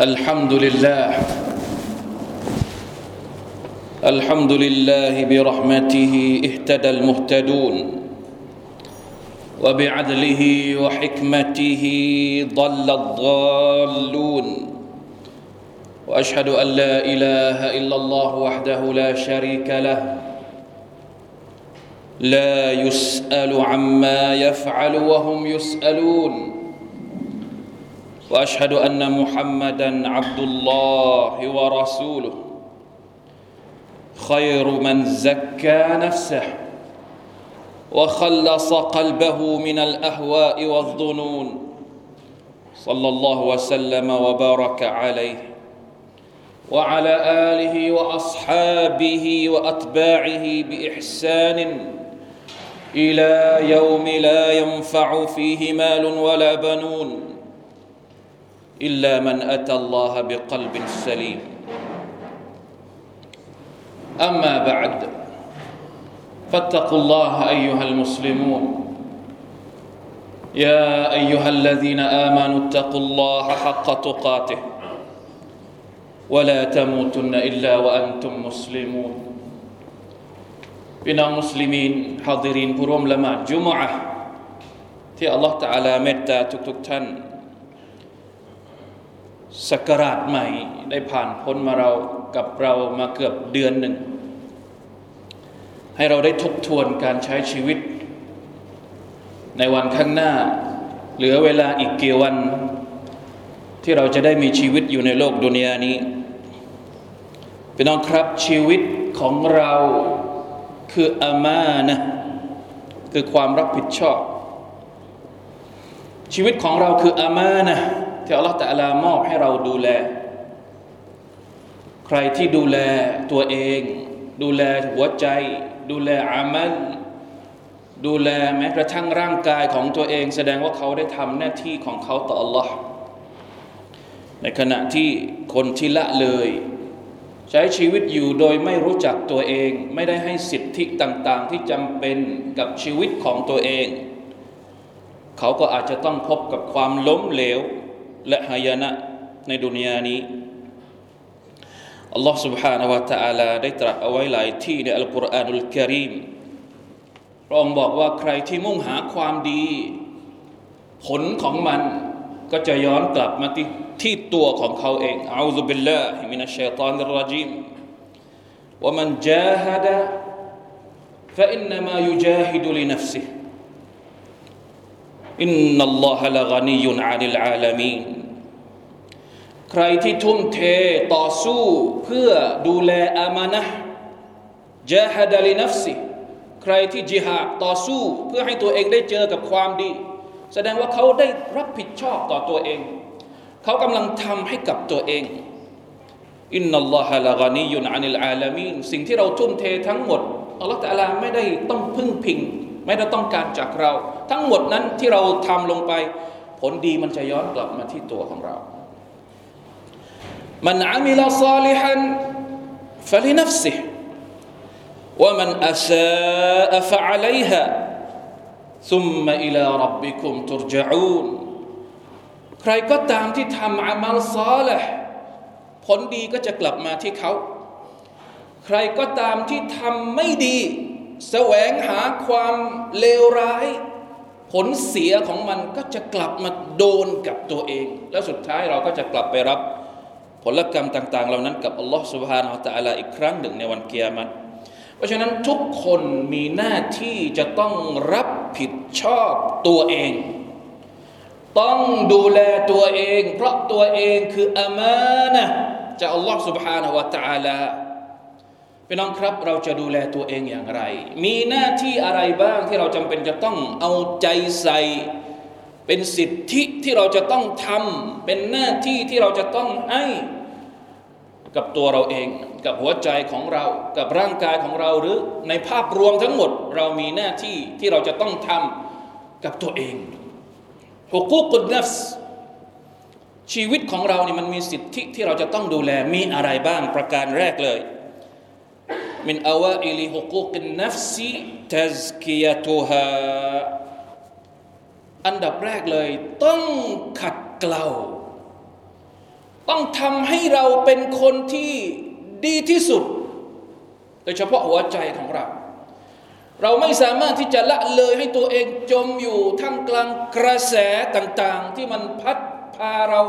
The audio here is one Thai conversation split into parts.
الحمد لله الحمد لله برحمته اهتدى المهتدون وبعدله وحكمته ضل الضالون وأشهد أن لا إله إلا الله وحده لا شريك له لا يسأل عما يفعل وهم يسألون. وأشهد أن محمدا عبد الله ورسوله. خير من زكى نفسه وخلص قلبه من الأهواء والظنون. صلى الله وسلم وبارك عليه وعلى آله وأصحابه وأتباعه بإحسان. إلى يوم لا ينفع فيه مال ولا بنون إلا من أتى الله بقلب سليم. أما بعد فاتقوا الله أيها المسلمون. يا أيها الذين آمنوا اتقوا الله حق تقاته. ولا تموتن إلا وأنتم مسلمون. พี่น้องมุสลิมีนฮาดิรินผู้ร่วมละหมาดจุมอะที่อัลลอฮฺตะอาลาเมตตาทุกๆท่านสักราชใหม่ได้ผ่านพ้นมาเรากับเรามาเกือบเดือนหนึ่ง ให้เราได้ทบทวนการใช้ชีวิต ในวันข้างหน้า เหลือเวลาอีกกี่วัน ที่เราจะได้มีชีวิตอยู่ในโลกดุนยานี้พี่น้องครับชีวิตของเรา คืออามานะคือความรับผิดชอบ ชีวิตของเราคืออามานะที่อัลลอฮฺตะลามอบให้เราดูแล ใครที่ดูแลตัวเอง ดูแลหัวใจ ดูแลอามัลดูแลแม้กระทั่งร่างกายของตัวเอง แสดงว่าเขาได้ทำหน้าที่ของเขาต่อ Allah ในขณะที่คนที่ละเลย ใช้ชีวิตอยู่โดยไม่รู้จักตัวเอง ไม่ได้ให้สิทธิต่างๆ ที่จำเป็นกับชีวิตของตัวเอง เขาก็อาจจะต้องพบกับความล้มเหลว และหายนะในดุนยานี้อัลลอฮ์ سبحانه และ تعالى ได้ตรัสเอาไว้หลายที่ในอัลกุรอานอุลกิริมพระองค์บอกว่าใครที่มุ่งหาความดี ผลของมันก็จะย้อนกลับมาที่ ที่ตัวของเขาเองอาอุบิลลาฮิมินัชชัยฏอนรจีมว่ามันจาฮดะ فإنما يجاهد لنفسه إن الله لغني عن العالمين ใครที่ทุ่มเทต่อสู้เพื่อดูแลอามานะจาฮดะลินัฟซิใครที่จิฮาดต่อสู้เพื่อให้ตัวเองได้เจอกับความดี แสดงว่าเขาได้รับผิดชอบต่อตัวเอง เขากำลังทำให้กับตัวเองอินนัลลอฮะละกานียุนอานิลอาลามีนสิ่งที่เราทุ่มเททั้งหมดอัลลอฮฺตะลาไม่ได้ต้องพึ่งพิง ไม่ได้ต้องการจากเรา ทั้งหมดนั้นที่เราทำลงไป ผลดีมันจะย้อนกลับมาที่ตัวของเรา มันอามิลซาลิฮันฟะลินัฟซิวะมันอาซาอฟะอะลัยฮะ ثم إلى ربكم ترجعون ใครก็ตามที่ทำอามัลซอลห์ผลดีก็จะกลับมาที่เขา ใครก็ตามที่ทำไม่ดี แสวงหาความเลวร้าย ผลเสียของมันก็จะกลับมาโดนกับตัวเอง แล้วสุดท้ายเราก็จะกลับไปรับ ผลกรรมต่าง ๆ เหล่านั้นกับอัลลอฮฺ سبحانه และ تعالى อีกครั้งหนึ่งในวันเกียรติเพราะฉะนั้นทุกคนมีหน้าที่จะต้องรับผิดชอบตัวเอง ต้องดูแลตัวเอง เพราะตัวเองคืออามานะจากอัลลอฮ์ سبحانه และ تعالى พี่น้องครับเราจะดูแลตัวเองอย่างไร มีหน้าที่อะไรบ้างที่เราจำเป็นจะต้องเอาใจใส่ เป็นสิทธิที่เราจะต้องทำเป็นหน้าที่ที่เราจะต้องให้กับตัวเราเอง กับหัวใจของเรา กับร่างกายของเรา หรือในภาพรวมทั้งหมด เรามีหน้าที่ที่เราจะต้องทำกับตัวเอง ฮุกุกุนนัฟส์ชีวิตของเรานี่มันมีสิทธิที่เราจะต้องดูแล มีอะไรบ้าง ประการแรกเลย من أوائل حقوق النفس تزكيتها อันดับแรกเลย ต้องขัดเกลาต้องทำให้เราเป็นคนที่ดีที่สุด โดยเฉพาะหัวใจของเรา เราไม่สามารถที่จะละเลยให้ตัวเองจมอยู่ท่ามกลางกระแสต่างๆ ที่มันพัดพาเรา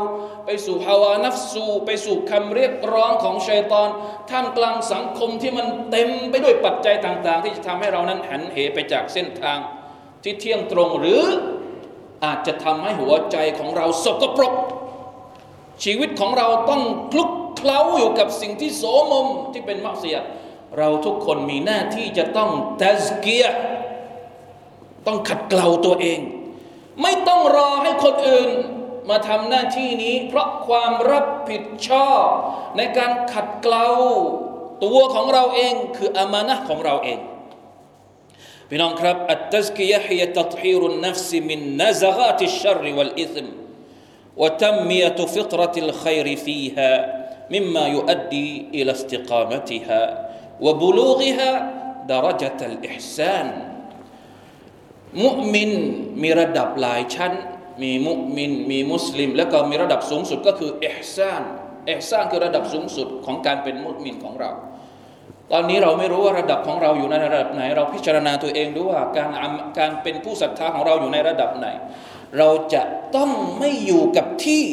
ไปสู่ฮาวานัฟสู ไปสู่คำเรียกร้องของชัยตอน ท่ามกลางสังคมที่มันเต็มไปด้วยปัจจัยต่าง ๆ ที่จะทำให้เรานั้นหันเหไปจากเส้นทางที่เที่ยงตรงหรืออาจจะทำให้หัวใจของเราสกปรก ชีวิตของเราต้องคลุกเคล้าอยู่กับสิ่งที่โสมมที่เป็นมักเสีย เราทุกคนมีหน้าที่จะต้องตัสเกียต้องขัดเกลาตัวเอง ไม่ต้องรอให้คนอื่นมาทำหน้าที่นี้ เพราะความรับผิดชอบ ในการขัดเกลาตัวของเราเองคืออามานะของเราเองพี่น้องครับอัตตสกียะฮียตัตฮีรุนนัฟซิมินนซากาติชรวัลอิธม وتنمية فطرة الخير فيها مما يؤدي إلى استقامتها وبلوغها درجة الإحسان مؤمن มีระดับหลายชั้นมีมุมินมีมุสลิมแล้วก็มีระดับสูงสุดก็คืออิห์ซานอิห์ซานคือระดับสูงสุดของการเป็นมุมินของเรา ตอนนี้เราไม่รู้ว่าระดับของเราอยู่ในระดับไหน เราพิจารณาตัวเองดูว่าการการเป็นผู้ศรัทธาของเราอยู่ในระดับไหน เราจะต้องไม่อยู่กับที่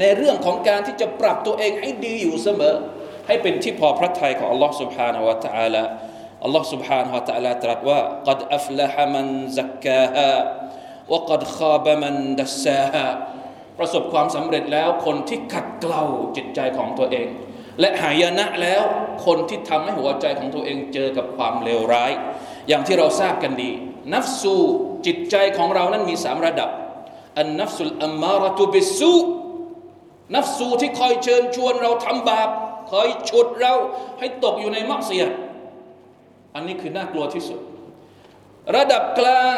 ในเรื่องของการที่จะปรับตัวเองให้ดีอยู่เสมอ ให้เป็นที่พอพระทัยของ Allah سبحانه และ تعالى Allah سبحانه และ تعالى ตรัสว่า قد أفلح من زكاها وقد خاب من دساها ประสบความสำเร็จแล้วคนที่ขัดเกลาจิตใจของตัวเอง และหายนะแล้วคนที่ทำให้หัวใจของตัวเองเจอกับความเลวร้าย อย่างที่เราทราบกันดี นัฟสูจิตใจของเรานั้นมีสามระดับ อันนัฟสุลอัมมาระตุบิสูนัฟสูที่คอยเชิญชวนเราทำบาป คอยฉุดเราให้ตกอยู่ในมักเสีย อันนี้คือน่ากลัวที่สุด ระดับกลาง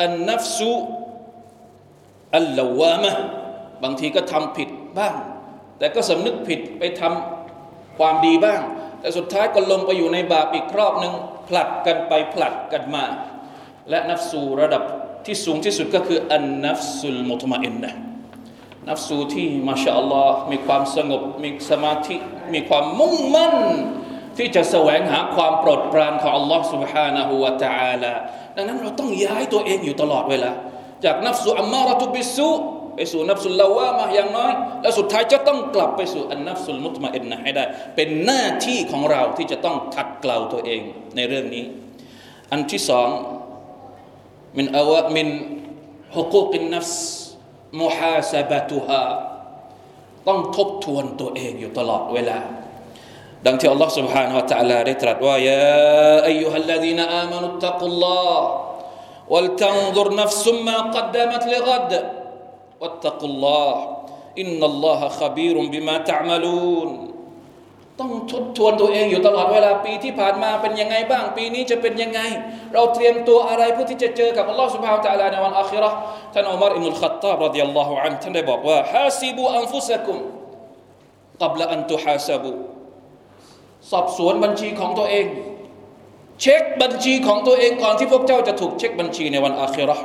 อันนัฟสูอัลลวามะบางทีก็ทำผิดบ้าง แต่ก็สำนึกผิดไปทำความดีบ้าง แต่สุดท้ายก็ลงไปอยู่ในบาปอีกรอบหนึ่งผลัดกันไปผลัดกันมา และนัฟสูระดับที่สูงที่สุดก็คืออันนัฟสุลมุตมาอินนะ นัฟสูที่มาชาอัลลอฮ์มีความสงบมีสมาธิมีความมุ่งมั่น ที่จะแสวงหาความโปรดปรานของอัลลอฮ์ سبحانه และ تعالى ดังนั้นเราต้องย้ายตัวเองอยู่ตลอดเวลา จากนัฟสุอัมมาระตุบิสุไปสู่นัฟสุลลาวามาอย่างน้อย แล้วสุดท้ายจะต้องกลับไปสู่อันนัฟสุลมุตมาอินนะให้ได้ เป็นหน้าที่ของเราที่จะต้องขัดเกลาตัวเองในเรื่องนี้ อันที่สองมินอาวะมินฮุกุกินนัฟส์ มุฮาซาบะตุฮาต้องทบทวนตัวเองอยู่ตลอดเวลา ดังที่อัลลอฮ์ سبحانه และ تعالى ได้ตรัสว่ายาอายุฮัลลดีนอามานุตตะกุลลอฮ์ ولتنظر نفس ما قدمت لغد واتقوا الله إن الله خبير بما تعملون ต้องทบทวนตัวเองอยู่ตลอดเวลาปีที่ผ่านมาเป็นยังไงบ้าง ปีนี้จะเป็นยังไง เราเตรียมตัวอะไรเพื่อที่จะเจอกับอัลลอฮฺสุบฮาวตะลาในวันอัคิเราห์ท่านอุมารอิมุลขัตตาบรดิยัลลอฮุอันท่านได้บอกว่าฮาซิบูอันฟุสกุมกับละอันตุฮาซบูสอบสวนบัญชีของตัวเอง เช็คบัญชีของตัวเองก่อนที่พวกเจ้าจะถูกเช็คบัญชีในวันอัคิเราห์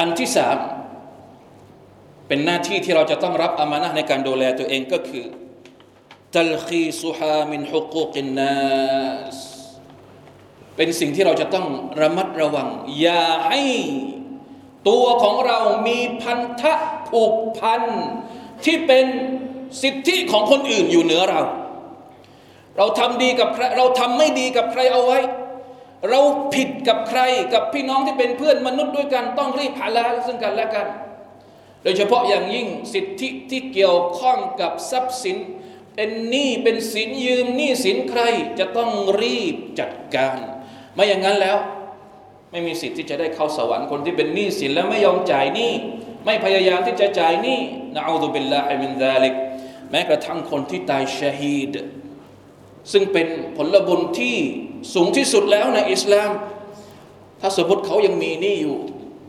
อันที่สามเป็นหน้าที่ที่เราจะต้องรับอามานะในการดูแลตัวเองก็คือ تلخيصها من حقوق الناس เป็นสิ่งที่เราจะต้องระมัดระวัง อย่าให้ตัวของเรามีพันธะผูกพันที่เป็นสิทธิของคนอื่นอยู่เหนือเรา เราทำดีกับใครเราทำไม่ดีกับใครเอาไว้ เราผิดกับใครกับพี่น้องที่เป็นเพื่อนมนุษย์ด้วยกัน ต้องรีบหาลาซึ่งกันและกัน โดยเฉพาะอย่างยิ่งสิทธิที่เกี่ยวข้องกับทรัพย์สิน เป็นหนี้เป็นสินยืมหนี้สินใครจะต้องรีบจัดการ ไม่อย่างนั้นแล้ว ไม่มีสิทธิ์ที่จะได้เข้าสวรรค์คนที่เป็นหนี้สินแล้วไม่ยอมจ่ายหนี้ไม่พยายามที่จะจ่ายหนี้นะอูซุบิลลาฮิมินซาลิกแม้กระทั่งคนที่ตายชาฮีดซึ่งเป็นผลบุญที่สูงที่สุดแล้วในอิสลาม ถ้าสมมติเขายังมีหนี้อยู่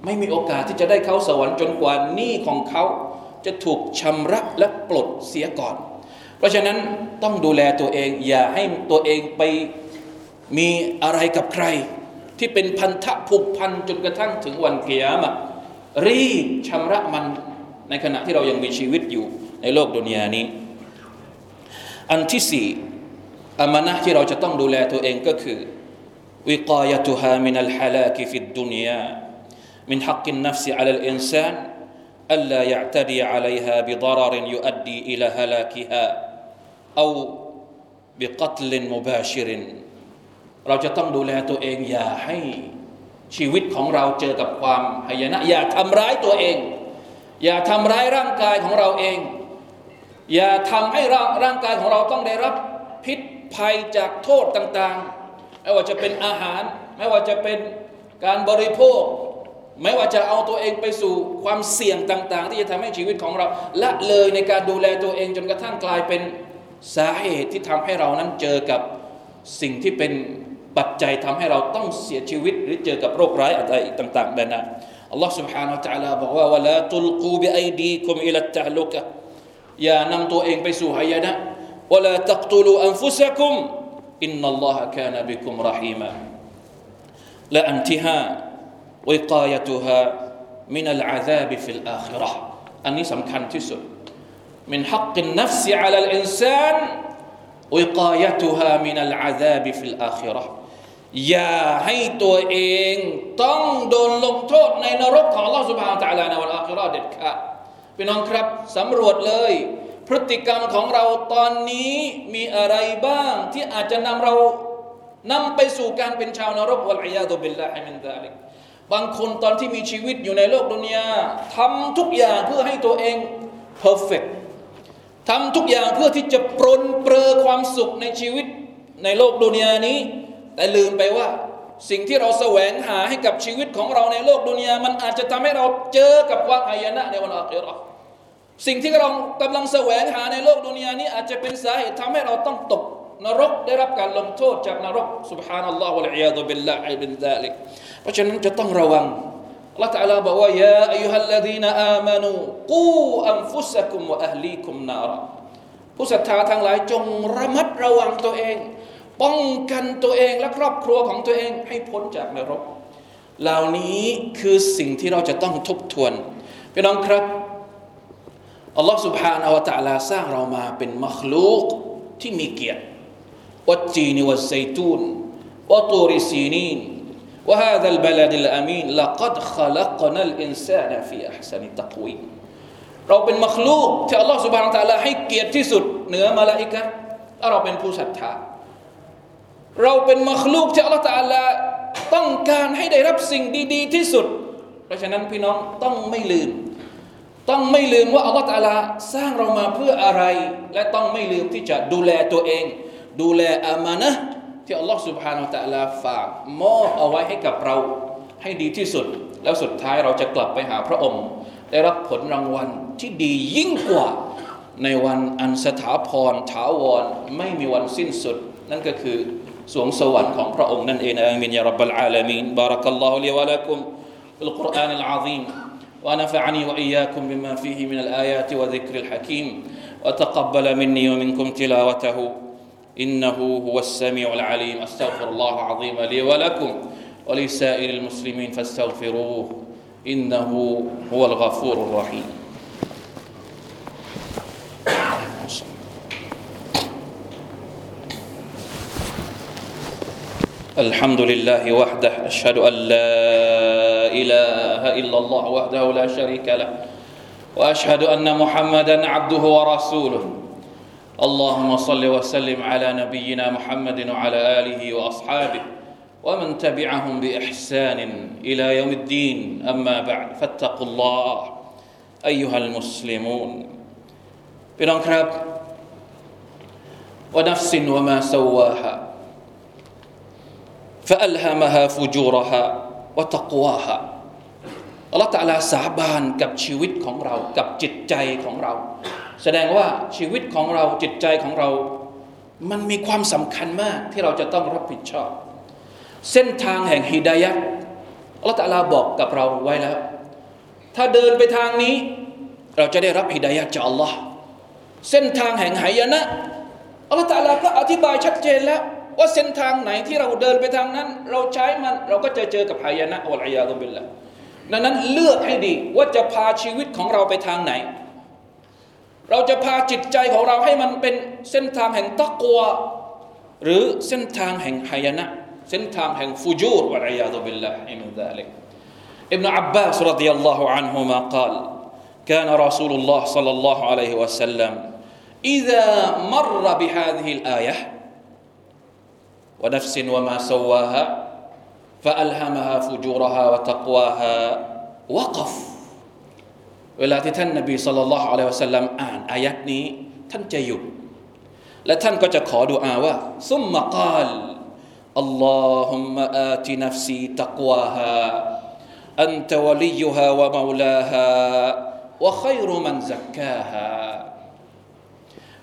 ไม่มีโอกาสที่จะได้เข้าสวรรค์จนกว่าหนี้ของเขาจะถูกชำระและปลดเสียก่อน เพราะฉะนั้นต้องดูแลตัวเอง อย่าให้ตัวเองไปมีอะไรกับใคร ที่เป็นพันธะผูกพันจนกระทั่งถึงวันเกียรติรีบชำระมันในขณะที่เรายังมีชีวิตอยู่ในโลกดุนยานี้ อันที่สี่อามานะที่เราจะต้องดูแลตัวเองก็คือ وقايتها من الحلاك في الدنيا من حق النفس على الإنسان ألا يعتدي عليها بضرر يؤدي إلى هلاكها เอาบิกัตเลนมบาชิรินเราจะต้องดูแลตัวเอง อย่าให้ชีวิตของเราเจอกับความหายนะ อย่าทำร้ายตัวเอง อย่าทำร้ายร่างกายของเราเอง อย่าทำให้ร่างร่างกายของเราต้องได้รับพิษภัยจากโทษต่างๆ ไม่ว่าจะเป็นอาหาร ไม่ว่าจะเป็นการบริโภค ไม่ว่าจะเอาตัวเองไปสู่ความเสี่ยงต่าง ๆ ที่จะทำให้ชีวิตของเราละเลยในการดูแลตัวเองจนกระทั่งกลายเป็น สาเหตุที่ทำให้เรานั้นเจอกับสิ่งที่เป็นปัจจัยทำให้เราต้องเสียชีวิต หรือเจอกับโรคร้ายอะไรต่างๆนานาอัลลอฮ์ سبحانه และ تعالى บอกว่าวะลาตุลกูบิไอดีคุมอิลัตตะลุกะอย่านำตัวเองไปสู่หายนะวะลาตักตุลูอันฟุซะกุมอินนัลลอฮะกานะบิคุมรหีมาและอันที่ห้าวิกายตุฮามินัลอาซาบฟิลอาคิเราะห์อันนี้สำคัญที่สุด من حق النفس على الإنسان وقايتها من العذاب في الآخرة อย่าให้ตัวเองต้องโดนลงโทษในนรกของ Allah سبحانه และ تعالى ในวันอาคิเราะห์เด็ดขาดพี่น้องครับสำรวจเลย พฤติกรรมของเราตอนนี้มีอะไรบ้าง ที่อาจจะนำเรานำไปสู่การเป็นชาวนรกวะลัยยาตุบิลลาฮิมินซาลิกบางคนตอนที่มีชีวิตอยู่ในโลกดุนยาทำทุกอย่างเพื่อให้ตัวเอง perfect ทำทุกอย่างเพื่อที่จะปรนเปรอความสุขในชีวิตในโลกดุนยานี้ แต่ลืมไปว่าสิ่งที่เราแสวงหาให้กับชีวิตของเราในโลกดุนยา มันอาจจะทำให้เราเจอกับความอายนะในวันอาคิเราะห์สิ่งที่เรากำลังแสวงหาในโลกดุนยานี้ อาจจะเป็นสาเหตุทำให้เราต้องตกนรกได้รับการลงโทษจากนรก سبحان الله والعياذ بالله من ذلك เพราะฉะนั้นจะต้องระวัง อัลลอฮฺตะลาบอกว่ายาอายุฮัลลดีนอามานูกูอัมฟุสกุมวะอัลลีกุมนาระผู้ศรัทธาทั้งหลายจงระมัดระวังตัวเอง ป้องกันตัวเองและครอบครัวของตัวเองให้พ้นจากนรก เหล่านี้คือสิ่งที่เราจะต้องทบทวนพี่น้องครับอัลลอฮฺสุบฮานอวตาลาสร้างเรามาเป็นมัคลูกที่มีเกียรติวัดจีนวัดไซตูนวัดตูริซีนีน وهذا البلد الأمين لقد خلقنا الإنسان في أحسن تقويم เราเป็นมัคลูกที่อัลลอฮฺสุบฮานตะลาให้เกียรติที่สุดเหนือมาลาอิกะและเราเป็นผู้ศรัทธาเราเป็นมัคลูกที่อัลลอฮฺตะลาต้องการให้ได้รับสิ่งดีๆที่สุด เพราะฉะนั้นพี่น้องต้องไม่ลืม ต้องไม่ลืมว่าอัลลอฮฺตะลาสร้างเรามาเพื่ออะไร และต้องไม่ลืมที่จะดูแลตัวเอง ดูแลอามานะ ที่อัลลอฮฺ سبحانه และ تعالى ฝากมอบเอาไว้ให้กับเราให้ดีที่สุด แล้วสุดท้ายเราจะกลับไปหาพระองค์ ได้รับผลรางวัลที่ดียิ่งกว่าในวันอันสถาพรถาวรไม่มีวันสิ้นสุด นั่นก็คือสวงสวรรค์ของพระองค์นั่นเองอามินยารับบลอาลามีนบารักัลลอฮุลิวะลักุมบิลกุรอานอัลอาซีม ونفعني وإياكم بما فيه من الآيات وذكر الحكيم وتقبل مني ومنكم تلاوته إنه هو السميع العليم. أستغفر الله العظيم لي ولكم ولسائر المسلمين فاستغفروه. إنه هو الغفور الرحيم. الحمد لله وحده. أشهد أن لا إله إلا الله وحده لا شريك له. وأشهد أن محمدا عبده ورسوله. اللهم صل وسلم على نبينا محمد وعلى اله واصحابه ومن تبعهم باحسان الى يوم الدين اما بعد فاتقوا الله ايها المسلمون بنكرب ونفس وما سواها فالهمها فجورها وتقواها อัลลอฮฺตะลาสาบานกับชีวิตของเรากับจิตใจของเรา แสดงว่าชีวิตของเราจิตใจของเรา มันมีความสำคัญมากที่เราจะต้องรับผิดชอบ เส้นทางแห่งฮิดายะอัลลอฮฺตะลาบอกกับเราไว้แล้ว ถ้าเดินไปทางนี้ เราจะได้รับฮิดายะจากอัลลอฮ์เส้นทางแห่งหายนะอัลลอฮฺก็อธิบายชัดเจนแล้ว ว่าเส้นทางไหนที่เราเดินไปทางนั้น เราใช้มันเราก็จะเจอกับหายนะอัลอยาตุบิลละดังนั้นเลือกให้ดีว่าจะพาชีวิตของเราไปทางไหน เราจะพาจิตใจของเราให้มันเป็นเส้นทางแห่งตักวาหรือเส้นทางแห่งหายนะเส้นทางแห่งฟุจูรวะลัยาตุบิลลาฮิมินซาลิก ابن عباس رضي الله عنهما قال كان رسول الله صلى الله عليه وسلم إذا مر بهذه الآية ونفس وما سواها فألهمها فجورها وتقواها وقف เวลาที่ท่านนบีสัลลัลลอฮุอะลัยฮิวะสัลลัมอ่านอายัดนี้ ท่านจะหยุด และท่านก็จะขอดุอาว่าซุมมะกาลอัลลอฮุมะอาตินัฟซีตักวาฮาأنت وليها ومولاها وخير من زكاها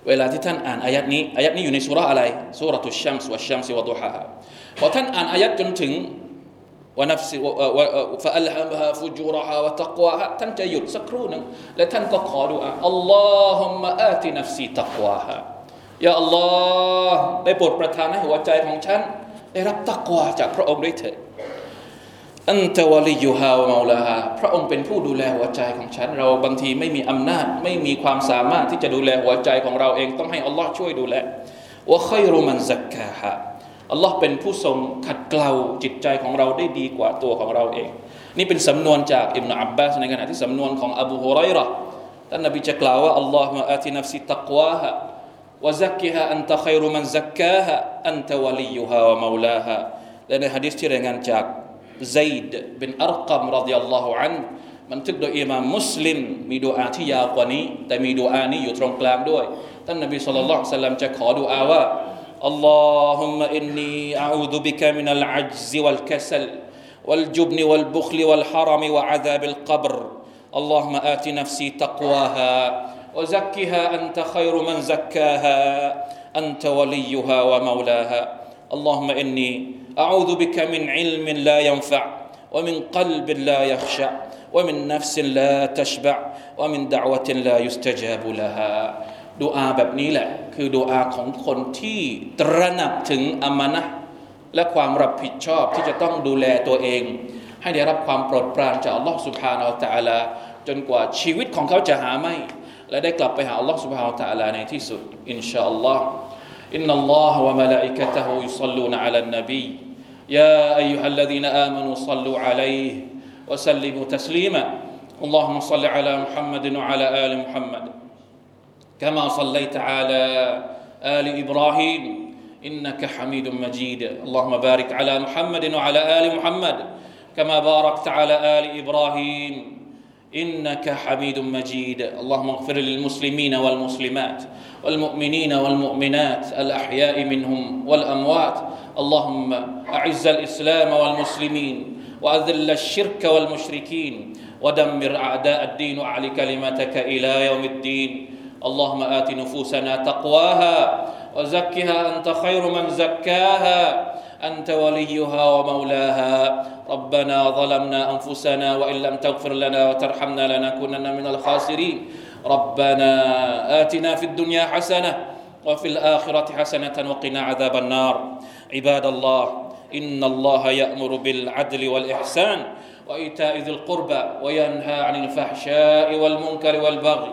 เวลาที่ท่านอ่านอายัดนี้อายัดนี้อยู่ในสุราอะไรسورة الشمس والشمس وضحاهاพอท่านอ่านอายัดจนถึง ونفس فألهمها فجورها وتقواهاท่านจะหยุดสักครู่หนึ่งและท่านก็ขอดูอะاللهم آت نفسي تقواها يا اللهได้โปรดประทานให้หัวใจของฉัน ได้รับตักวาจากพระองค์ด้วยเถิดอันตวลิยูฮาวมาลาฮาพระองค์เป็นผู้ดูแลหัวใจของฉัน เราบางทีไม่มีอำนาจ ไม่มีความสามารถที่จะดูแลหัวใจของเราเองต้องให้อัลลอฮ์ช่วยดูแลว่าค่อยรูมันสักกะฮะ อัลลอฮ์เป็นผู้ทรงขัดเกลาจิตใจของเราได้ดีกว่าตัวของเราเอง นี่เป็นสำนวนจากอิบนาอับบาสในขณะที่สำนวนของอบูฮุไรรอท่านนบีจะกล่าวว่าอัลลอฮ์มาอาตินัฟซิตักวาฮะ وزكها أنت خير من زكاها أنت وليها ومولاها และในฮะดิษที่รายงานจากไซด์บินอัรกัมรดิยัลลอฮุอันบันทึกโดยอิมามมุสลิมมีดูอาที่ยาวกว่านี้ แต่มีดูอานี้อยู่ตรงกลางด้วยท่านนบีสุลต่านสัลลัมจะขอดูอาว่า اللهم إني أعوذ بك من العجز والكسل والجبن والبخل والحرم وعذاب القبر. اللهم آت نفسي تقواها وزكها أنت خير من زكاها أنت وليها ومولاها. اللهم إني أعوذ بك من علم لا ينفع ومن قلب لا يخشع ومن نفس لا تشبع ومن دعوة لا يستجاب لها. ดูอาแบบนี้แหละ คือดูอาของคนที่ตระหนักถึงอามานะและความรับผิดชอบที่จะต้องดูแลตัวเอง ให้ได้รับความโปรดปรานจากอัลลอฮฺสุบฮานาอัลตะอาลาจนกว่าชีวิตของเขาจะหาไม่ และได้กลับไปหาอัลลอฮฺสุบฮานาอัลตะอาลาในที่สุด อินชาอัลลอฮ์ إن الله وملائكته يصلون على النبي يا أيها الذين آمنوا صلوا عليه وسلموا تسليما اللهم صل على محمد وعلى آل محمد كما صليت على آل إبراهيم إنك حميد مجيد. اللهم بارك على محمد وعلى آل محمد كما باركت على آل إبراهيم إنك حميد مجيد. اللهم اغفر للمسلمين والمسلمات والمؤمنين والمؤمنات الأحياء منهم والأموات. اللهم أعز الإسلام والمسلمين وأذل الشرك والمشركين ودمر أعداء الدين وأعل كلمتك إلى يوم الدين. اللهم آت نفوسنا تقواها وزكها أنت خير من زكاها. أنت وليها ومولاها. ربنا ظلمنا أنفسنا وإن لم تغفر لنا وترحمنا لنكونن من الخاسرين. ربنا آتنا في الدنيا حسنة وفي الآخرة حسنة وقنا عذاب النار. عباد الله إن الله يأمر بالعدل والإحسان وإيتاء ذي القربى وينهى عن الفحشاء والمنكر والبغي